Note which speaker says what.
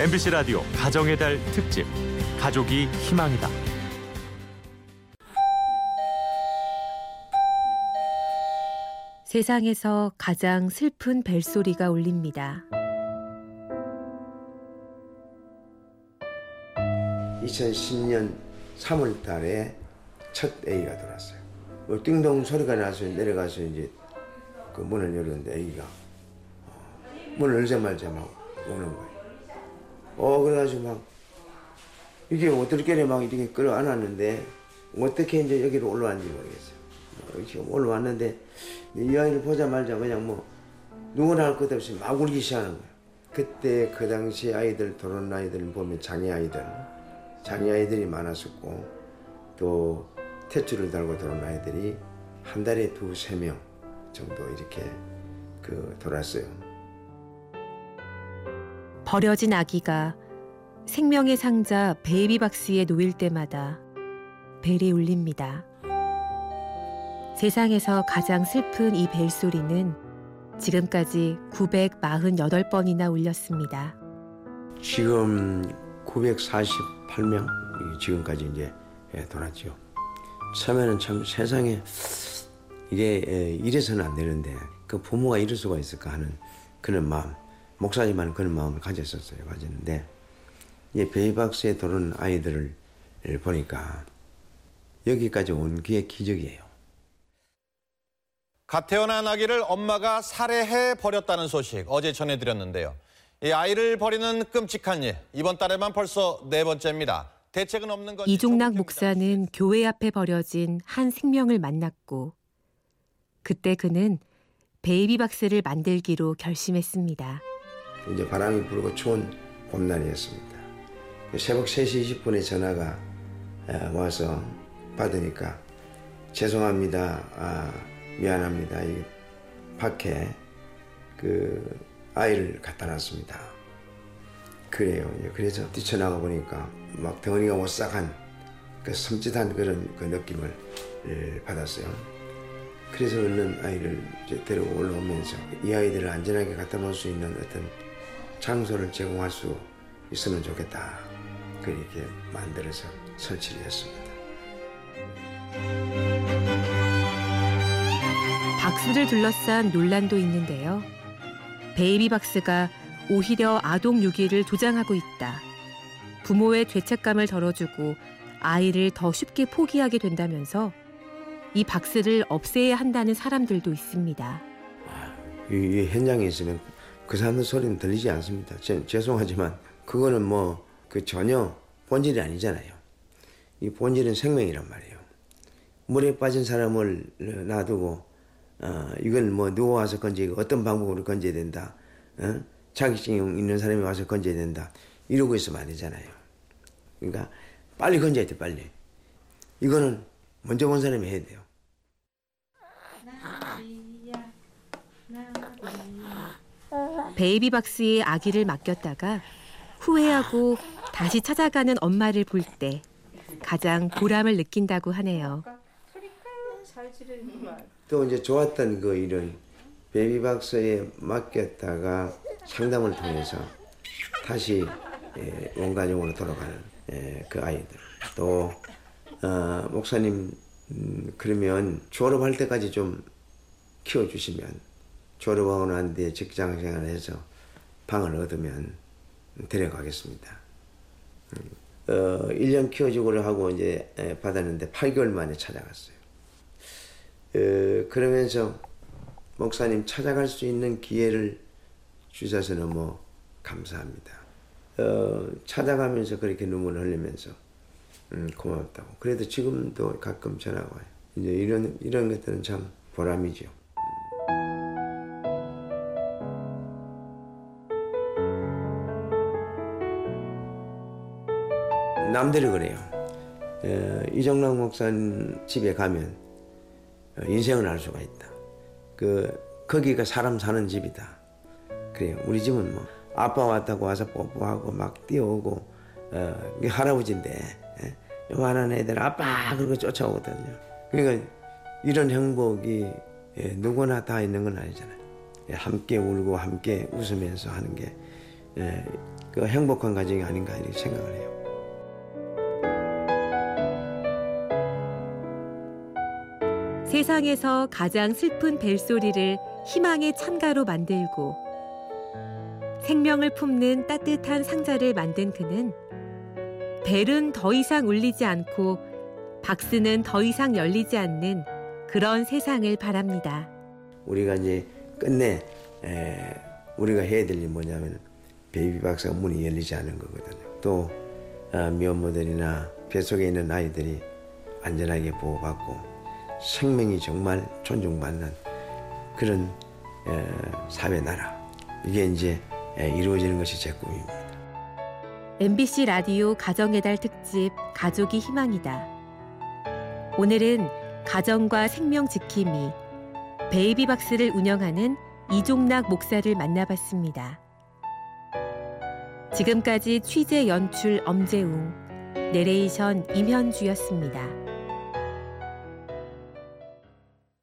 Speaker 1: MBC 라디오 가정의 달 특집 가족이 희망이다.
Speaker 2: 세상에서 가장 슬픈 벨소리가 울립니다.
Speaker 3: 2010년 3월 달에 첫 A가 들어왔어요. 뭐 띵동 소리가 나서 내려가서 이제 그 문을 열었는데 A가 어, 문을 열자마자 막 오는 거예요. 어, 그래가지고 막 이게 어떻게 막 이렇게 끌어 안았는데 어떻게 이제 여기로 올라왔는지 모르겠어요. 뭐 이렇게 올라왔는데 이 아이를 보자마자 그냥 뭐 누구나 할 것 없이 막 울기 시작하는 거예요. 그때 그 당시 아이들 결혼 아이들 보면 장애 아이들 장애 아이들이 많았었고 또 탯줄을 달고 들어온 아이들이 한 달에 두세 명 정도 이렇게 그 돌았어요.
Speaker 2: 버려진 아기가 생명의 상자 베이비박스에 놓일 때마다 벨이 울립니다. 세상에서 가장 슬픈 이 벨 소리는 지금까지 948번이나 울렸습니다.
Speaker 3: 지금 948명 지금까지 이제 돌았죠. 처음에는 참 세상에 이게 이래서는 안 되는데 그 부모가 이럴 수가 있을까 하는 그런 마음 목사지만 그런 마음을 가졌었어요. 가졌는데 이 베이박스에 들어온 아이들을 보니까 여기까지 온게 기적이에요.
Speaker 4: 갓 태어난 아기를 엄마가 살해해 버렸다는 소식 어제 전해드렸는데요. 이 아이를 버리는 끔찍한 일 이번 달에만 벌써 네 번째입니다. 대책은 없는 건
Speaker 2: 이종락 목사는 교회 앞에 버려진 한 생명을 만났고 그때 그는 베이비 박스를 만들기로 결심했습니다.
Speaker 3: 이제 바람이 불고 추운 봄날이었습니다. 새벽 3시 20분에 전화가 와서 받으니까 죄송합니다. 아, 미안합니다. 이 밖에 그 아이를 갖다 놨습니다. 그래요. 그래서 뛰쳐나가 보니까 막 덩어리가 오싹한 그 섬찟한 그런 그 느낌을 받았어요. 그래서 얼른 아이를 데리고 올라오면서 이 아이들을 안전하게 갖다 놓을 수 있는 어떤 장소를 제공할 수 있으면 좋겠다. 그렇게 만들어서 설치를 했습니다.
Speaker 2: 박스를 둘러싼 논란도 있는데요. 베이비 박스가 오히려 아동 유기를 조장하고 있다. 부모의 죄책감을 덜어주고 아이를 더 쉽게 포기하게 된다면서 이 박스를 없애야 한다는 사람들도 있습니다.
Speaker 3: 이, 이 현장에 있으면 그 사람들 소리는 들리지 않습니다. 제, 죄송하지만 그거는 뭐 그 전혀 본질이 아니잖아요. 이 본질은 생명이란 말이에요. 물에 빠진 사람을 놔두고 어, 이건 뭐 누워 와서 건지고 어떤 방법으로 건져야 된다. 어? 자격증 있는 사람이 와서 건져야 된다. 이러고 있으면 안 되잖아요. 그러니까 빨리 건져야 돼 빨리. 이거는 먼저 본 사람이 해야 돼요.
Speaker 2: 베이비박스에 아기를 맡겼다가 후회하고 다시 찾아가는 엄마를 볼 때 가장 보람을 느낀다고 하네요.
Speaker 3: 또 이제 좋았던 그 일은 베이비박스에 맡겼다가 상담을 통해서 다시 원가정으로 돌아가는 그 아이들 또 어, 목사님 음, 그러면 졸업할 때까지 좀 키워주시면 졸업하고 난 뒤에 직장 생활을 해서 방을 얻으면 데려가겠습니다. 음, 어, 1년 키워주고를 하고 이제 받았는데 8개월 만에 찾아갔어요. 어, 그러면서 목사님 찾아갈 수 있는 기회를 주셔서 너무 감사합니다. 어, 찾아가면서 그렇게 눈물을 흘리면서 음, 고맙다고. 그래도 지금도 가끔 전화가 와요. 이제 이런 이런 것들은 참 보람이죠. 남들이 그래요. 어, 이정락 목사님 집에 가면 어, 인생을 알 수가 있다. 그 거기가 사람 사는 집이다. 그래요. 우리 집은 뭐 아빠 왔다고 와서 뽀뽀하고 막 뛰어오고 어, 할아버지인데 예? 요만한 애들 아빠 그러고 쫓아오거든요. 그러니까 이런 행복이 예, 누구나 다 있는 건 아니잖아요. 예, 함께 울고 함께 웃으면서 하는 게 예, 그 행복한 가정이 아닌가 이렇게 생각을 해요.
Speaker 2: 세상에서 가장 슬픈 벨소리를 희망의 찬가로 만들고 생명을 품는 따뜻한 상자를 만든 그는 벨은 더 이상 울리지 않고 박스는 더 이상 열리지 않는 그런 세상을 바랍니다.
Speaker 3: 우리가 이제 끝내 에, 우리가 해야 될 일이 뭐냐면 베이비 박스가 문이 열리지 않은 거거든요. 또 어, 미혼모들이나 뱃속에 있는 아이들이 안전하게 보호받고 생명이 정말 존중받는 그런 에, 사회 나라 이게 이제 에, 이루어지는 것이 제 꿈입니다.
Speaker 2: MBC 라디오 가정의 달 특집 가족이 희망이다. 오늘은 가정과 생명 지킴이 베이비 박스를 운영하는 이종락 목사를 만나봤습니다. 지금까지 취재 연출 엄재웅, 내레이션 임현주였습니다.